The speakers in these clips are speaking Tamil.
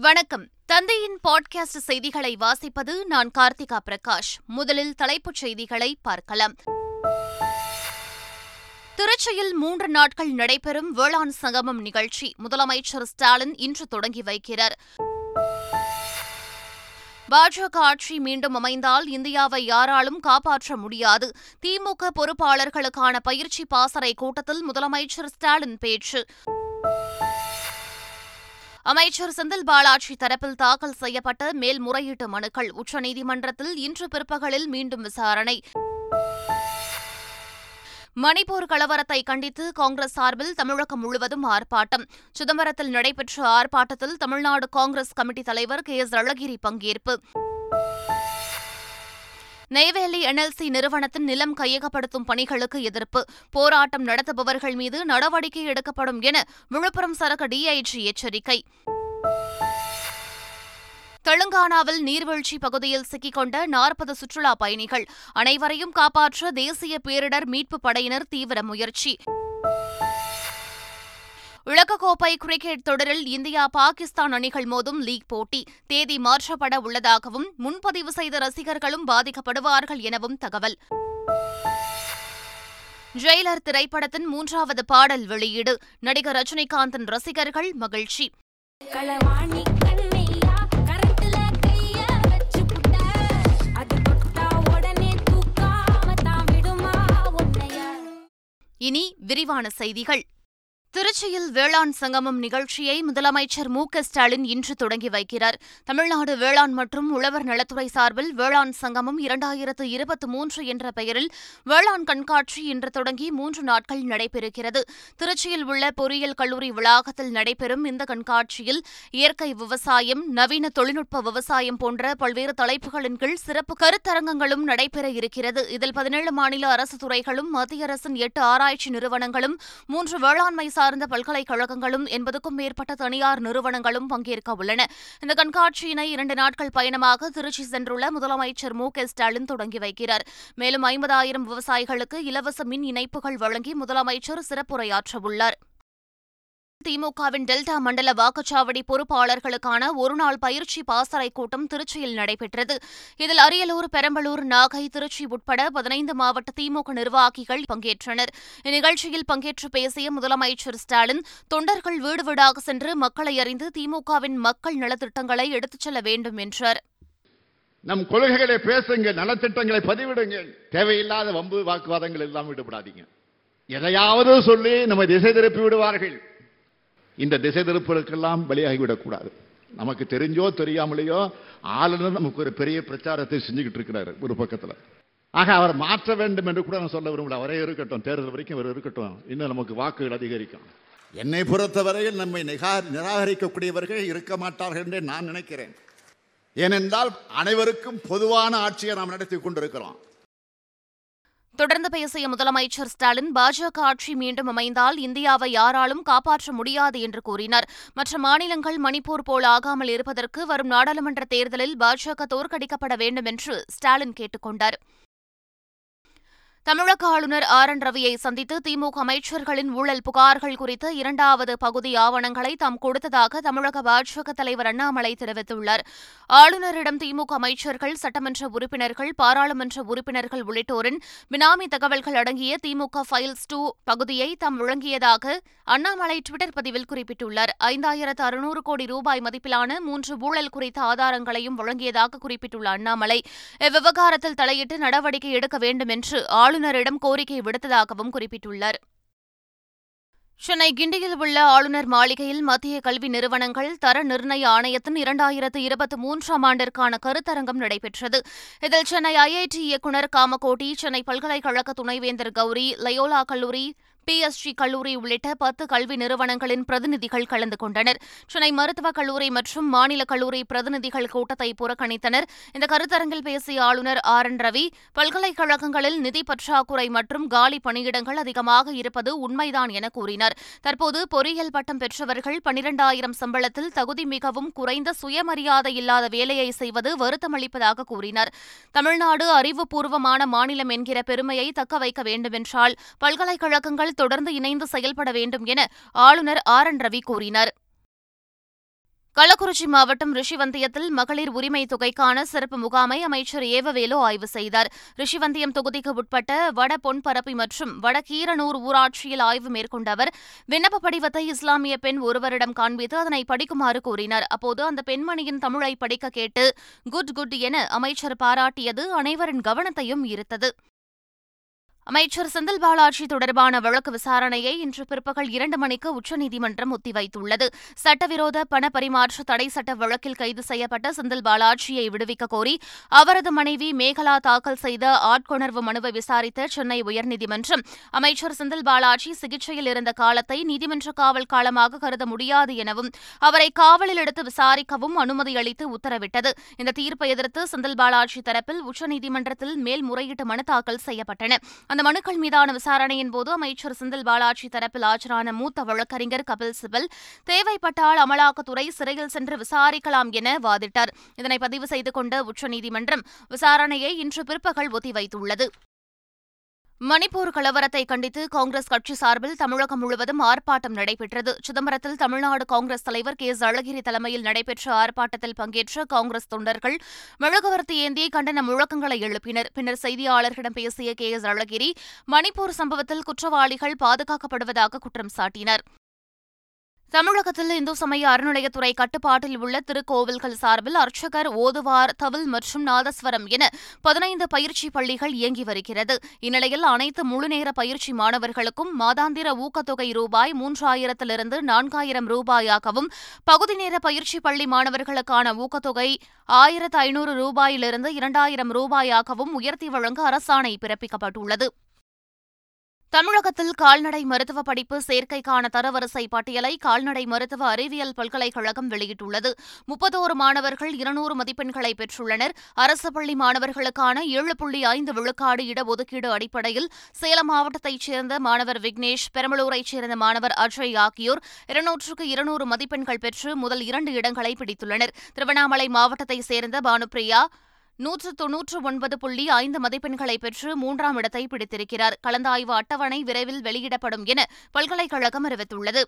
வணக்கம். தந்தையின் பாட்காஸ்ட் செய்திகளை வாசிப்பது நான் கார்த்திகா பிரகாஷ். முதலில் தலைப்புச் செய்திகளை பார்க்கலாம். திருச்சியில் மூன்று நாட்கள் நடைபெறும் வேளாண் சங்கமம் நிகழ்ச்சி. முதலமைச்சர் ஸ்டாலின் இன்று தொடங்கி வைக்கிறார். பாஜக ஆட்சி மீண்டும் அமைந்தால் இந்தியாவை யாராலும் காப்பாற்ற முடியாது. திமுக பொறுப்பாளர்களுக்கான பயிற்சி பாசறை கூட்டத்தில் முதலமைச்சர் ஸ்டாலின் பேச்சு. அமைச்சர் செந்தில் பாலாஜி தரப்பில் தாக்கல் செய்யப்பட்ட மேல்முறையீட்டு மனுக்கள் உச்சநீதிமன்றத்தில் இன்று பிற்பகலில் மீண்டும் விசாரணை. மணிப்பூர் கலவரத்தை கண்டித்து காங்கிரஸ் சார்பில் தமிழகம் முழுவதும் ஆர்ப்பாட்டம். சிதம்பரத்தில் நடைபெற்ற ஆர்ப்பாட்டத்தில் தமிழ்நாடு காங்கிரஸ் கமிட்டி தலைவர் கே எஸ் அழகிரி பங்கேற்பு. நெய்வேலி என்எல்சி நிறுவனத்தின் நிலம் கையகப்படுத்தும் பணிகளுக்கு எதிர்ப்பு. போராட்டம் நடத்துபவர்கள் மீது நடவடிக்கை எடுக்கப்படும் என விழுப்புரம் சரக்கு டிஐஜி எச்சரிக்கை. தெலுங்கானாவில் நீர்வீழ்ச்சி பகுதியில் சிக்கிக்கொண்ட நாற்பது சுற்றுலா பயணிகள். அனைவரையும் காப்பாற்ற தேசிய பேரிடர் மீட்புப் படையினர் தீவிர முயற்சி. உலகக்கோப்பை கிரிக்கெட் தொடரில் இந்தியா பாகிஸ்தான் அணிகள் மோதும் லீக் போட்டி. தேதி மாற்றப்பட உள்ளதாகவும் முன்பதிவு செய்த ரசிகர்களும் பாதிக்கப்படுவார்கள் எனவும் தகவல். ஜெயிலர் திரைப்படத்தின் மூன்றாவது பாடல் வெளியீடு. நடிகர் ரஜினிகாந்தின் ரசிகர்கள் மகிழ்ச்சி. இனி விரிவான செய்திகள். திருச்சியில் வேளாண் சங்கமம் நிகழ்ச்சியை முதலமைச்சர் மு க ஸ்டாலின் இன்று தொடங்கி வைக்கிறார். தமிழ்நாடு வேளாண் மற்றும் உழவர் நலத்துறை சார்பில் வேளாண் சங்கமம் இரண்டாயிரத்து இருபத்தி மூன்று என்ற பெயரில் வேளாண் கண்காட்சி இன்று தொடங்கி மூன்று நாட்கள் நடைபெறுகிறது. திருச்சியில் உள்ள பொறியியல் கல்லூரி வளாகத்தில் நடைபெறும் இந்த கண்காட்சியில் இயற்கை விவசாயம் நவீன தொழில்நுட்ப விவசாயம் போன்ற பல்வேறு தலைப்புகளின் கீழ் சிறப்பு கருத்தரங்கங்களும் நடைபெற இருக்கிறது. இதில் பதினேழு மாநில அரசு துறைகளும் மத்திய அரசின் எட்டு ஆராய்ச்சி நிறுவனங்களும் மூன்று வேளாண்மை சார்ந்த பல்கலைக்கழகங்களும் எண்பதுக்கும் மேற்பட்ட தனியார் நிறுவனங்களும் பங்கேற்க உள்ளன இந்த கண்காட்சியினை இரண்டு நாட்கள் பயணமாக திருச்சி சென்றுள்ள முதலமைச்சர் மு. க. ஸ்டாலின் தொடங்கி வைக்கிறார். மேலும் ஐம்பதாயிரம் விவசாயிகளுக்கு இலவச மின் இணைப்புகள் வழங்கி முதலமைச்சர் சிறப்புரையாற்றவுள்ளார். திமுகவின் டெல்டா மண்டல வாக்குச்சாவடி பொறுப்பாளர்களுக்கான ஒருநாள் பயிற்சி பாசறை கூட்டம் திருச்சியில் நடைபெற்றது. இதில் அரியலூர் பெரம்பலூர் நாகை திருச்சி உட்பட பதினைந்து மாவட்ட திமுக நிர்வாகிகள் பங்கேற்றனர். இந்நிகழ்ச்சியில் பங்கேற்று பேசிய முதலமைச்சர் ஸ்டாலின் தொண்டர்கள் வீடு வீடாக சென்று மக்களை அறிந்து திமுகவின் மக்கள் நலத்திட்டங்களை எடுத்துச் செல்ல வேண்டும் என்றார். நம் கொள்கைகளை பேசுங்க நலத்திட்டங்களை பதிவிடுங்க. தேவையில்லாத வம்பு வாக்குவாதங்கள் எல்லாம் விடுபடாதீங்க. எதையாவது சொல்லி நம்ம திசை திருப்பி விடுவார்கள். இந்த திசை திருப்பலுக்கெல்லாம் பலியாகிவிடக்கூடாது. நமக்கு தெரிஞ்சோ தெரியாமலேயோ ஆளுநர் நமக்கு ஒரு பெரிய பிரச்சாரத்தை செஞ்சுக்கிட்டு இருக்கிறாரு ஒரு பக்கத்தில். ஆக அவர் மாற்ற வேண்டும் என்று கூட நான் சொல்ல விரும்பல. அவரே இருக்கட்டும் தேர்தல் வரைக்கும் அவர் இருக்கட்டும். இன்னும் நமக்கு வாக்குகள் அதிகரிக்கும். என்னை பொறுத்தவரையில் நம்மை நிகா- நிராகரிக்கக்கூடியவர்கள் இருக்க மாட்டார்கள் என்றே நான் நினைக்கிறேன். ஏனென்றால் அனைவருக்கும் பொதுவான ஆட்சியை நாம் நடத்தி கொண்டிருக்கிறோம். தொடர்ந்து பேசிய முதலமைச்சர் ஸ்டாலின் பாஜக ஆட்சி மீண்டும் அமைந்தால் இந்தியாவை யாராலும் காப்பாற்ற முடியாது என்று கூறினார். மற்ற மாநிலங்கள் மணிப்பூர் போல் ஆகாமல் இருப்பதற்கு வரும் நாடாளுமன்ற தேர்தலில் பாஜக தோற்கடிக்கப்பட வேண்டும் என்று ஸ்டாலின் கேட்டுக் கொண்டாா் தமிழக ஆளுநர் ஆர் என் ரவியை சந்தித்து திமுக அமைச்சர்களின் ஊழல் புகார்கள் குறித்த இரண்டாவது பகுதி ஆவணங்களை தாம் கொடுத்ததாக தமிழக பாஜக தலைவர் அண்ணாமலை தெரிவித்துள்ளார். ஆளுநரிடம் திமுக அமைச்சர்கள் சட்டமன்ற உறுப்பினர்கள் பாராளுமன்ற உறுப்பினர்கள் உள்ளிட்டோரின் பினாமி தகவல்கள் அடங்கிய திமுக ஃபைல்ஸ் டூ பகுதியை தாம் வழங்கியதாக அண்ணாமலை டுவிட்டர் பதிவில் குறிப்பிட்டுள்ளார். ஐந்தாயிரத்து அறுநூறு கோடி ரூபாய் மதிப்பிலான மூன்று ஊழல் குறித்த ஆதாரங்களையும் வழங்கியதாக குறிப்பிட்டுள்ள அண்ணாமலை இவ்விவகாரத்தில் தலையிட்டு நடவடிக்கை எடுக்க வேண்டும் என்று ஆளுநரிடம் கோரிக்கை விடுத்ததாகவும் குறிப்பிட்டுள்ளார். சென்னை கிண்டியில் உள்ள ஆளுநர் மாளிகையில் மத்திய கல்வி நிறுவனங்கள் தர நிர்ணய ஆணையத்தின் இரண்டாயிரத்து இருபத்தி மூன்றாம் ஆண்டிற்கான கருத்தரங்கம் நடைபெற்றது. இதில் சென்னை ஐஐடி இயக்குநர் காமகோட்டி சென்னை பல்கலைக்கழக துணைவேந்தர் கௌரி லயோலா கல்லூரி பிஎஸ்ஜி கல்லூரி உள்ளிட்ட பத்து கல்வி நிறுவனங்களின் பிரதிநிதிகள் கலந்து கொண்டனர். சென்னை மருத்துவக் கல்லூரி மற்றும் மாநில கல்லூரி பிரதிநிதிகள் கூட்டத்தை புறக்கணித்தனர். இந்த கருத்தரங்கில் பேசிய ஆளுநர் ஆர். என். ரவி பல்கலைக்கழகங்களில் நிதி பற்றாக்குறை மற்றும் காலி பணியிடங்கள் அதிகமாக இருப்பது உண்மைதான் என கூறினார். தற்போது பொறியியல் பட்டம் பெற்றவர்கள் பனிரெண்டாயிரம் சம்பளத்தில் தகுதி மிகவும் குறைந்த சுயமரியாதை இல்லாத வேலையை செய்வது வருத்தமளிப்பதாக கூறினார். தமிழ்நாடு அறிவுபூர்வமான மாநிலம் என்கிற பெருமையை தக்க வைக்க வேண்டுமென்றால் பல்கலைக்கழகங்கள் தொடர்ந்து இணைந்து செயல்பட வேண்டும் என ஆளுநர் ஆர். என். ரவி கூறினார். கள்ளக்குறிச்சி மாவட்டம் ரிஷிவந்தியத்தில் மகளிர் உரிமை தொகைக்கான சிறப்பு முகாமை அமைச்சர் ஏவவேலு ஆய்வு செய்தார். ரிஷிவந்தியம் தொகுதிக்கு உட்பட்ட வட பொன்பரப்பி மற்றும் வட கீரனூர் ஊராட்சியில் ஆய்வு மேற்கொண்ட அவர் விண்ணப்ப படிவத்தை இஸ்லாமிய பெண் ஒருவரிடம் காண்பித்து அதனை படிக்குமாறு கூறினார். அப்போது அந்த பெண்மணியின் தமிழை படிக்க கேட்டு குட் குட் என அமைச்சர் பாராட்டியது அனைவரின் கவனத்தையும் ஈர்த்தது. அமைச்சர் செந்தில் பாலாஜி தொடர்பான வழக்கு விசாரணையை இன்று பிற்பகல் இரண்டு மணிக்கு உச்சநீதிமன்றம் ஒத்திவைத்துள்ளது. சட்டவிரோத பண பரிமாற்ற தடை சட்ட வழக்கில் கைது செய்யப்பட்ட செந்தில் பாலாஜியை விடுவிக்க கோரி அவரது மனைவி மேகலா தாக்கல் செய்த ஆட்கொணர்வு மனுவை விசாரித்த சென்னை உயர்நீதிமன்றம். அமைச்சர் செந்தில் பாலாஜி சிகிச்சையில் இருந்த காலத்தை நீதிமன்ற காவல் காலமாக கருத முடியாது எனவும் அவரை காவலில் எடுத்து விசாரிக்கவும் அனுமதி அளித்து உத்தரவிட்டது. இந்த தீர்ப்பை எதிர்த்து செந்தில் பாலாஜி தரப்பில் உச்சநீதிமன்றத்தில் மேல்முறையீட்டு மனு தாக்கல் செய்யப்பட்டன. அந்த மனுக்கள் மீதான விசாரணையின் போது அமைச்சர் செந்தில் பாலாஜி தரப்பில் ஆஜரான மூத்த வழக்கறிஞர் கபில் சிபல் தேவைப்பட்டால் அமலாக்கத்துறை சிறையில் சென்று விசாரிக்கலாம் என வாதிட்டார். இதனை பதிவு செய்து கொண்ட உச்சநீதிமன்றம் விசாரணையை இன்று பிற்பகல் ஒத்திவைத்துள்ளது. மணிப்பூர் கலவரத்தை கண்டித்து காங்கிரஸ் கட்சி சார்பில் தமிழகம் முழுவதும் ஆர்ப்பாட்டம் நடைபெற்றது. சிதம்பரத்தில் தமிழ்நாடு காங்கிரஸ் தலைவர் கே எஸ் அழகிரி தலைமையில் நடைபெற்ற ஆர்ப்பாட்டத்தில் பங்கேற்ற காங்கிரஸ் தொண்டர்கள் மெழுகுவர்த்தி ஏந்தி கண்டன முழக்கங்களை எழுப்பினர். பின்னர் செய்தியாளர்களிடம் பேசிய கே எஸ் அழகிரி மணிப்பூர் சம்பவத்தில் குற்றவாளிகள் பாதுகாக்கப்படுவதாக குற்றம் சாட்டினார். தமிழகத்தில் இந்து சமய அறநிலையத்துறை கட்டுப்பாட்டில் உள்ள திருக்கோவில்கள் சார்பில் அர்ச்சகர் ஓதுவார் தவில் மற்றும் நாதஸ்வரம் என பதினைந்து பயிற்சி பள்ளிகள் இயங்கி வருகிறது. இந்நிலையில் அனைத்து முழுநேர பயிற்சி மாணவர்களுக்கும் மாதாந்திர ஊக்கத்தொகை ரூபாய் மூன்றாயிரத்திலிருந்து நான்காயிரம் ரூபாயாகவும் பகுதி நேர பயிற்சி பள்ளி மாணவர்களுக்கான ஊக்கத்தொகை ஆயிரத்து ஐநூறு ரூபாயிலிருந்து இரண்டாயிரம் ரூபாயாகவும் உயர்த்தி வழங்க அரசாணை பிறப்பிக்கப்பட்டுள்ளது. தமிழகத்தில் கால்நடை மருத்துவ படிப்பு சேர்க்கைக்கான தரவரிசை பட்டியலை கால்நடை மருத்துவ அறிவியல் பல்கலைக்கழகம் வெளியிட்டுள்ளது. முப்பத்தோரு மாணவர்கள் இருநூறு மதிப்பெண்களை பெற்றுள்ளனர். அரசு பள்ளி மாணவர்களுக்கான ஏழு புள்ளி ஐந்து விழுக்காடு இடஒதுக்கீடு அடிப்படையில் சேலம் மாவட்டத்தைச் சேர்ந்த மாணவர் விக்னேஷ் பெரம்பலூரைச் சேர்ந்த மாணவர் அஜய் ஆகியோர் இருநூற்றுக்கு இருநூறு மதிப்பெண்கள் பெற்று முதல் இரண்டு இடங்களை பிடித்துள்ளனர். திருவண்ணாமலை மாவட்டத்தைச் சேர்ந்த பானுப்பிரியா நூற்று தொன்னூற்று ஒன்பது புள்ளி ஐந்து மதிப்பெண்களை பெற்று மூன்றாம் இடத்தை பிடித்திருக்கிறார். கலந்தாய்வு அட்டவணை விரைவில் வெளியிடப்படும் என பல்கலைக்கழகம் அறிவித்துள்ளது.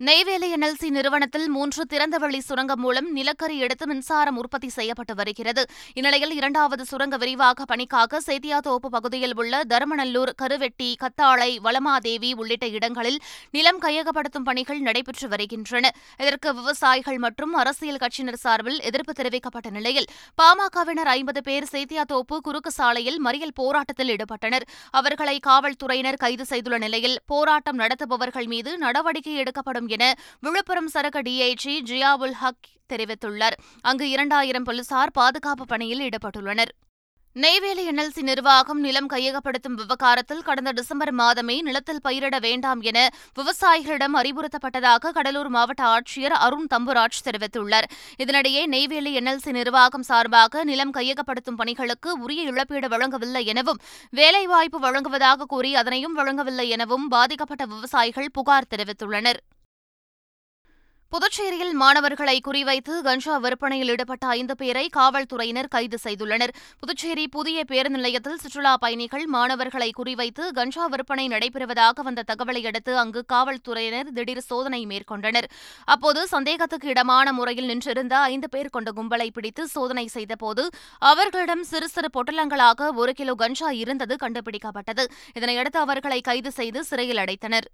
நெய்வேலி என்எல்சி நிறுவனத்தில் மூன்று திறந்தவெளி சுரங்கம் மூலம் நிலக்கரி எடுத்து மின்சாரம் உற்பத்தி செய்யப்பட்டு வருகிறது. இந்நிலையில் இரண்டாவது சுரங்க விரிவாக்க பணிக்காக சேத்தியாத்தோப்பு பகுதியில் உள்ள தருமநல்லூர் கருவெட்டி கத்தாழை வளமாதேவி உள்ளிட்ட இடங்களில் நிலம் கையகப்படுத்தும் பணிகள் நடைபெற்று வருகின்றன. இதற்கு விவசாயிகள் மற்றும் அரசியல் கட்சியினர் சார்பில் எதிர்ப்பு தெரிவிக்கப்பட்ட நிலையில் பாமகவினர் ஐம்பது பேர் சேத்தியாத்தோப்பு குறுக்கு சாலையில் மறியல் போராட்டத்தில் ஈடுபட்டனர். அவர்களை காவல்துறையினர் கைது செய்துள்ள நிலையில் போராட்டம் நடத்துபவர்கள் மீது நடவடிக்கை எடுக்கப்படும் என விழுப்புரம் சரக டிஐஜி ஜியாவுல் ஹக் தெரிவித்துள்ளார். அங்கு இரண்டாயிரம் போலீசார் பாதுகாப்பு பணியில் ஈடுபட்டுள்ளனர். நெய்வேலி என்எல்சி நிர்வாகம் நிலம் கையகப்படுத்தும் விவகாரத்தில் கடந்த டிசம்பர் மாதமே நிலத்தில் பயிரிட வேண்டாம் என விவசாயிகளிடம் அறிவுறுத்தப்பட்டதாக கடலூர் மாவட்ட ஆட்சியர் அருண் தம்புராஜ் தெரிவித்துள்ளார். இதனிடையே நெய்வேலி என்எல்சி நிர்வாகம் சார்பாக நிலம் கையகப்படுத்தும் பணிகளுக்கு உரிய இழப்பீடு வழங்கவில்லை எனவும் வேலைவாய்ப்பு வழங்குவதாக கூறி அதனையும் வழங்கவில்லை எனவும் பாதிக்கப்பட்ட விவசாயிகள் புகார் தெரிவித்துள்ளனர். புதுச்சேரியில் மாணவர்களை குறிவைத்து கஞ்சா விற்பனையில் ஈடுபட்ட ஐந்து பேரை காவல்துறையினர் கைது செய்துள்ளனர். புதுச்சேரி புதிய பேருந்து நிலையத்தில் சுற்றுலா பயணிகள் மாணவர்களை குறிவைத்து கஞ்சா விற்பனை நடைபெறுவதாக வந்த தகவலை அடுத்து அங்கு காவல்துறையினர் திடீர் சோதனை மேற்கொண்டனர். அப்போது சந்தேகத்துக்கு இடமான முறையில் நின்றிருந்த ஐந்து பேர் கொண்ட கும்பலை பிடித்து சோதனை செய்தபோது அவர்களிடம் சிறு சிறு பொட்டலங்களாக ஒரு கிலோ கஞ்சா இருந்தது கண்டுபிடிக்கப்பட்டது. இதனையடுத்து அவர்களை கைது செய்து சிறையில் அடைத்தனர்.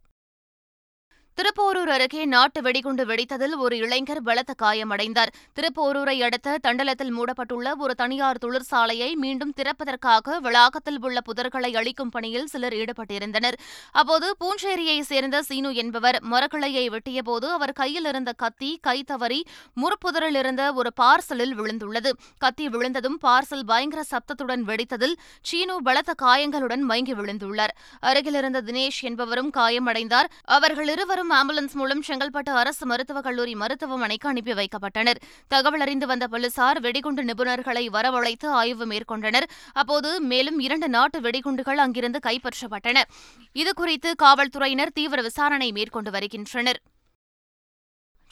திருப்போரூர் அருகே நாட்டு வெடிகுண்டு வெடித்ததில் ஒரு இளைஞர் பலத்த காயமடைந்தார். திருப்போரூரை அடுத்த தண்டலத்தில் மூடப்பட்டுள்ள ஒரு தனியார் தொழிற்சாலையை மீண்டும் திறப்பதற்காக வளாகத்தில் உள்ள புதர்களை அழிக்கும் பணியில் சிலர் ஈடுபட்டிருந்தனர். அப்போது பூஞ்சேரியைச் சேர்ந்த சீனு என்பவர் மரக்கிளையை வெட்டியபோது அவர் கையில் இருந்த கத்தி கை தவறி முற்புதரில் இருந்த ஒரு பார்சலில் விழுந்துள்ளது. கத்தி விழுந்ததும் பார்சல் பயங்கர சப்தத்துடன் வெடித்ததில் சீனு பலத்த காயங்களுடன் மயங்கி விழுந்துள்ளார். அருகில் இருந்த தினேஷ் என்பவரும் காயமடைந்தார். அவர்கள் இருவரும் இருவரும் ஆம்புலன்ஸ் மூலம் செங்கல்பட்டு அரசு மருத்துவக் கல்லூரி மருத்துவமனைக்கு அனுப்பி வைக்கப்பட்டனர். தகவல் அறிந்து வந்த போலீசார் வெடிகுண்டு நிபுணர்களை வரவழைத்து ஆய்வு மேற்கொண்டனர். அப்போது மேலும் இரண்டு நாட்டு வெடிகுண்டுகள் அங்கிருந்து கைப்பற்றப்பட்டன. இதுகுறித்து காவல்துறையினர் தீவிர விசாரணை மேற்கொண்டு வருகின்றனர்.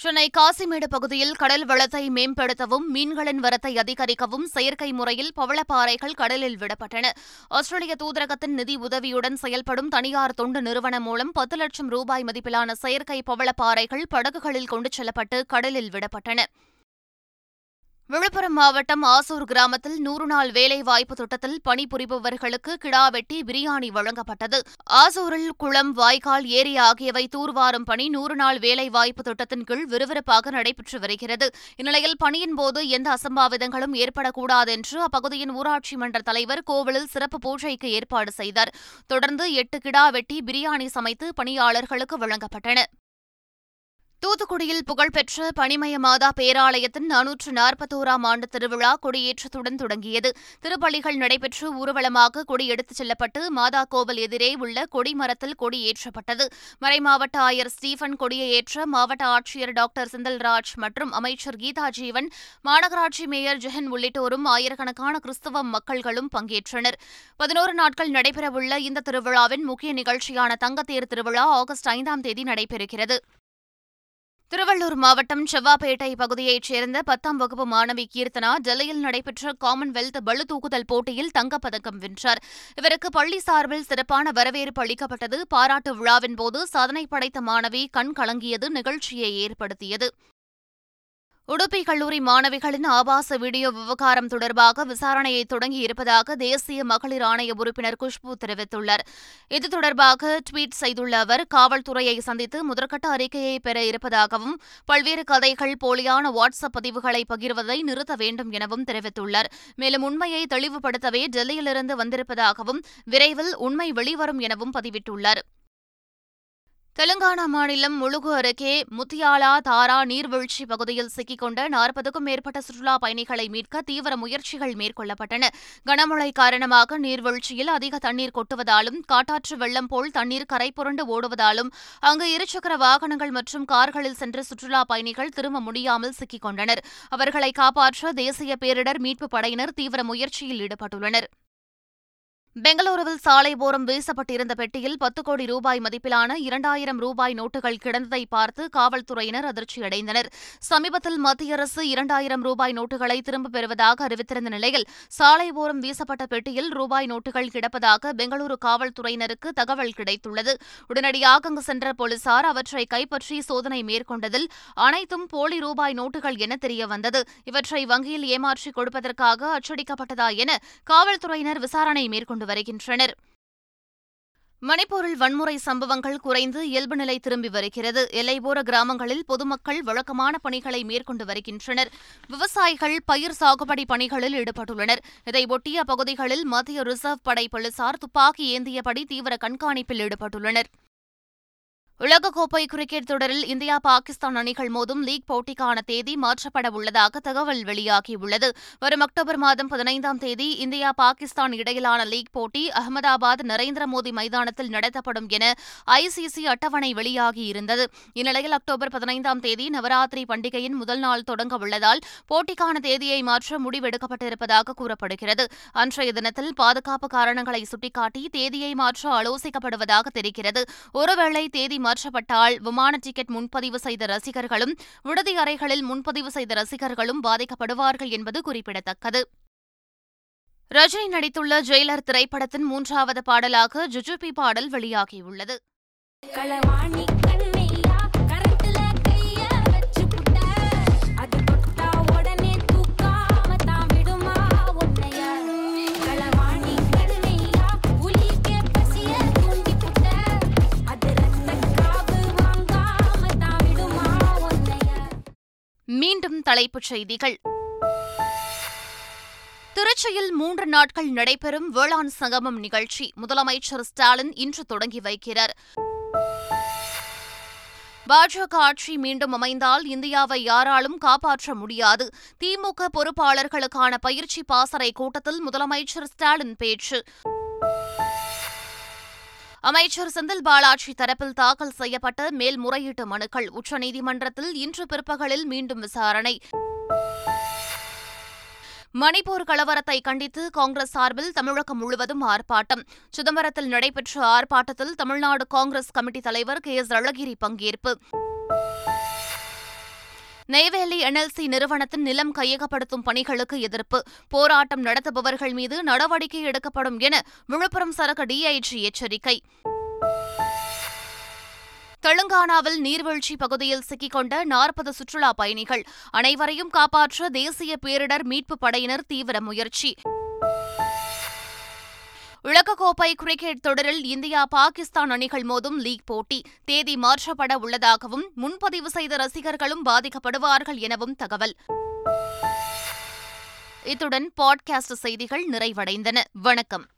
சென்னை காசிமேடு பகுதியில் கடல் வளத்தை மேம்படுத்தவும் மீன்களின் வரத்தை அதிகரிக்கவும் செயற்கை முறையில் பவளப்பாறைகள் கடலில் விடப்பட்டன. ஆஸ்திரேலிய தூதரகத்தின் நிதி உதவியுடன் செயல்படும் தனியார் தொண்டு நிறுவனம் மூலம் பத்து லட்சம் ரூபாய் மதிப்பிலான செயற்கை பவளப்பாறைகள் படகுகளில் கொண்டு செல்லப்பட்டு கடலில் விடப்பட்டன. விழுப்புரம் மாவட்டம் ஆசூர் கிராமத்தில் நூறு நாள் வேலைவாய்ப்பு திட்டத்தில் பணிபுரிபவர்களுக்கு கிடா வெட்டி பிரியாணி வழங்கப்பட்டது. ஆசூரில் குளம் வாய்க்கால் ஏரி ஆகியவை தூர்வாரும் பணி நூறு நாள் வேலைவாய்ப்பு திட்டத்தின் கீழ் விறுவிறுப்பாக நடைபெற்று வருகிறது. இந்நிலையில் பணியின் போது எந்த அசம்பாவிதங்களும் ஏற்படக்கூடாது என்று அப்பகுதியின் ஊராட்சி மன்ற தலைவர் கோவிலில் சிறப்பு பூஜைக்கு ஏற்பாடு செய்தார். தொடர்ந்து எட்டு கிடா வெட்டி பிரியாணி சமைத்து பணியாளர்களுக்கு வழங்கப்பட்டன. தூத்துக்குடியில் புகழ்பெற்ற பனிமய மாதா பேராலயத்தின் நானூற்று நாற்பத்தோராம் ஆண்டு திருவிழா கொடியேற்றத்துடன் தொடங்கியது. திருப்பள்ளிகள் நடைபெற்று ஊர்வலமாக கொடி எடுத்துச் செல்லப்பட்டு மாதா கோவில் எதிரே உள்ள கொடிமரத்தில் கொடியேற்றப்பட்டது. மறைமாவட்ட ஆயர் ஸ்டீபன் கொடியை ஏற்ற மாவட்ட ஆட்சியர் டாக்டர் செந்தில்ராஜ் மற்றும் அமைச்சர் கீதா ஜீவன் மாநகராட்சி மேயர் ஜெகன் உள்ளிட்டோரும் ஆயிரக்கணக்கான கிறிஸ்தவ மக்கள்களும் பங்கேற்றனர். பதினோரு நாட்கள் நடைபெறவுள்ள இந்த திருவிழாவின் முக்கிய நிகழ்ச்சியான தங்கத்தேர் திருவிழா ஆகஸ்ட் ஐந்தாம் தேதி நடைபெறுகிறது. திருவள்ளூர் மாவட்டம் செவ்வாப்பேட்டை பகுதியைச் சேர்ந்த பத்தாம் வகுப்பு மாணவி கீர்த்தனா டெல்லியில் நடைபெற்ற காமன்வெல்த் பளுதூக்குதல் போட்டியில் தங்கப்பதக்கம் வென்றார். இவருக்கு பள்ளி சார்பில் சிறப்பான வரவேற்பு அளிக்கப்பட்டது. பாராட்டு விழாவின் போது சாதனை படைத்த மாணவி கண் கலங்கியது நிகழ்ச்சியை ஏற்படுத்தியது. உடுப்பி கல்லூரி மாணவிகளின் ஆபாச வீடியோ விவகாரம் தொடர்பாக விசாரணையை தொடங்கியிருப்பதாக தேசிய மகளிர் ஆணைய உறுப்பினர் குஷ்பு தெரிவித்துள்ளார். இது தொடர்பாக ட்வீட் செய்துள்ள அவர் காவல்துறையை சந்தித்து முதற்கட்ட அறிக்கையை பெற இருப்பதாகவும் பல்வேறு கதைகள் போலியான வாட்ஸ்அப் பதிவுகளை பகிர்வதை நிறுத்த வேண்டும் எனவும் தெரிவித்துள்ளார். மேலும் உண்மையை தெளிவுபடுத்தவே டெல்லியிலிருந்து வந்திருப்பதாகவும் விரைவில் உண்மை வெளிவரும் எனவும் பதிவிட்டுள்ளார். தெலுங்கானா மாநிலம் முழுகு அருகே முத்தியாலா தாரா நீர்வீழ்ச்சி பகுதியில் சிக்கிக்கொண்ட நாற்பதுக்கும் மேற்பட்ட சுற்றுலா பயணிகளை மீட்க தீவிர முயற்சிகள் மேற்கொள்ளப்பட்டன. கனமழை காரணமாக நீர்வீழ்ச்சியில் அதிக தண்ணீர் கொட்டுவதாலும் காட்டாற்று வெள்ளம் போல் தண்ணீர் கரை புரண்டு ஓடுவதாலும் அங்கு இருசக்கர வாகனங்கள் மற்றும் கார்களில் சென்ற சுற்றுலா பயணிகள் திரும்ப முடியாமல் சிக்கிக்கொண்டனர். அவர்களை காப்பாற்ற தேசிய பேரிடர் மீட்புப் படையினர் தீவிர முயற்சியில் ஈடுபட்டுள்ளனர். பெங்களூருவில் சாலை ஓரம் வீசப்பட்டிருந்த பெட்டியில் பத்து கோடி ரூபாய் மதிப்பிலான இரண்டாயிரம் ரூபாய் நோட்டுகள் கிடந்ததை பார்த்து காவல்துறையினர் அதிர்ச்சியடைந்தனர். சமீபத்தில் மத்திய அரசு இரண்டாயிரம் ரூபாய் நோட்டுகளை திரும்பப் பெறுவதாக அறிவித்திருந்த நிலையில் சாலை ஓரம் வீசப்பட்ட பெட்டியில் ரூபாய் நோட்டுகள் கிடப்பதாக பெங்களூரு காவல்துறையினருக்கு தகவல் கிடைத்துள்ளது. உடனடியாக அங்கு சென்ற போலீசார் அவற்றை கைப்பற்றி சோதனை மேற்கொண்டதில் அனைத்தும் போலி ரூபாய் நோட்டுகள் என தெரியவந்தது. இவற்றை வங்கியில் ஏமாற்றி கொடுப்பதற்காக அச்சடிக்கப்பட்டதா என காவல்துறையினர் விசாரணை மேற்கொண்டு கொண்டு வருகின்றனர். மணிப்பூரில் வன்முறை சம்பவங்கள் குறைந்து இயல்பு நிலை திரும்பி வருகிறது. எல்லைபோர கிராமங்களில் பொதுமக்கள் வழக்கமான பணிகளை மேற்கொண்டு வருகின்றனர். விவசாயிகள் பயிர் சாகுபடி பணிகளில் ஈடுபட்டுள்ளனர். இதையொட்டிய பகுதிகளில் மத்திய ரிசர்வ் படை போலீசார் துப்பாக்கி ஏந்தியபடி தீவிர கண்காணிப்பில் ஈடுபட்டுள்ளனர். உலகக்கோப்பை கிரிக்கெட் தொடரில் இந்தியா பாகிஸ்தான் அணிகள் மோதும் லீக் போட்டிக்கான தேதி மாற்றப்பட உள்ளதாக தகவல் வெளியாகியுள்ளது. வரும் அக்டோபர் மாதம் பதினைந்தாம் தேதி இந்தியா பாகிஸ்தான் இடையிலான லீக் போட்டி அகமதாபாத் நரேந்திர மோடி மைதானத்தில் நடத்தப்படும் என ஐசிசி அட்டவணை வெளியாகியிருந்தது. இந்நிலையில் அக்டோபர் பதினைந்தாம் தேதி நவராத்திரி பண்டிகையின் முதல் நாள் தொடங்க உள்ளதால் போட்டிக்கான தேதியை மாற்ற முடிவெடுக்கப்பட்டிருப்பதாக கூறப்படுகிறது. அன்றைய தினத்தில் பாதுகாப்பு காரணங்களை சுட்டிக்காட்டி தேதியை மாற்ற ஆலோசிக்கப்படுவதாக தெரிகிறது. ஒருவேளை தேதி மாற்றப்பட்டால் விமான டிக்கெட் முன்பதிவு செய்த ரசிகர்களும் விடுதி அறைகளில் முன்பதிவு செய்த ரசிகர்களும் பாதிக்கப்படுவார்கள் என்பது குறிப்பிடத்தக்கது. ரஜினி நடித்துள்ள ஜெயிலர் திரைப்படத்தின் மூன்றாவது பாடலாக ஜுஜுபி பாடல் வெளியாகியுள்ளது. தலைப்புச் செய்திகள். திருச்சியில் மூன்று நாட்கள் நடைபெறும் வேளாண் சங்கமம் நிகழ்ச்சி. முதலமைச்சர் ஸ்டாலின் இன்று தொடங்கி வைக்கிறார். பாஜக ஆட்சி மீண்டும் அமைந்தால் இந்தியாவை யாராலும் காப்பாற்ற முடியாது. திமுக பொறுப்பாளர்களுக்கான பயிற்சி பாசறை கூட்டத்தில் முதலமைச்சர் ஸ்டாலின் பேச்சு. அமைச்சர் செந்தில் பாலாஜி தரப்பில் தாக்கல் செய்யப்பட்ட மேல்முறையீட்டு மனுக்கள் உச்சநீதிமன்றத்தில் இன்று பிற்பகலில் மீண்டும் விசாரணை. மணிப்பூர் கலவரத்தை கண்டித்து காங்கிரஸ் சார்பில் தமிழகம் முழுவதும் ஆர்ப்பாட்டம். சிதம்பரத்தில் நடைபெற்ற ஆர்ப்பாட்டத்தில் தமிழ்நாடு காங்கிரஸ் கமிட்டி தலைவர் கே எஸ் அழகிரி பங்கேற்பு. நெய்வேலி என்எல்சி நிறுவனத்தின் நிலம் கையகப்படுத்தும் பணிகளுக்கு எதிர்ப்பு. போராட்டம் நடத்துபவர்கள் மீது நடவடிக்கை எடுக்கப்படும் என விழுப்புரம் சரக்கு டிஐஜி எச்சரிக்கை. தெலுங்கானாவில் நீர்வீழ்ச்சி பகுதியில் சிக்கிக்கொண்ட நாற்பது சுற்றுலா பயணிகள். அனைவரையும் காப்பாற்ற தேசிய பேரிடர் மீட்புப் படையினர் தீவிர முயற்சி. உலகக்கோப்பை கிரிக்கெட் தொடரில் இந்தியா பாகிஸ்தான் அணிகள் மோதும் லீக் போட்டி. தேதி மாற்றப்பட உள்ளதாகவும் முன்பதிவு செய்த ரசிகர்களும் பாதிக்கப்படுவார்கள் எனவும் தகவல். இத்துடன் பாட்காஸ்ட் செய்திகள் நிறைவடைந்தன. வணக்கம்.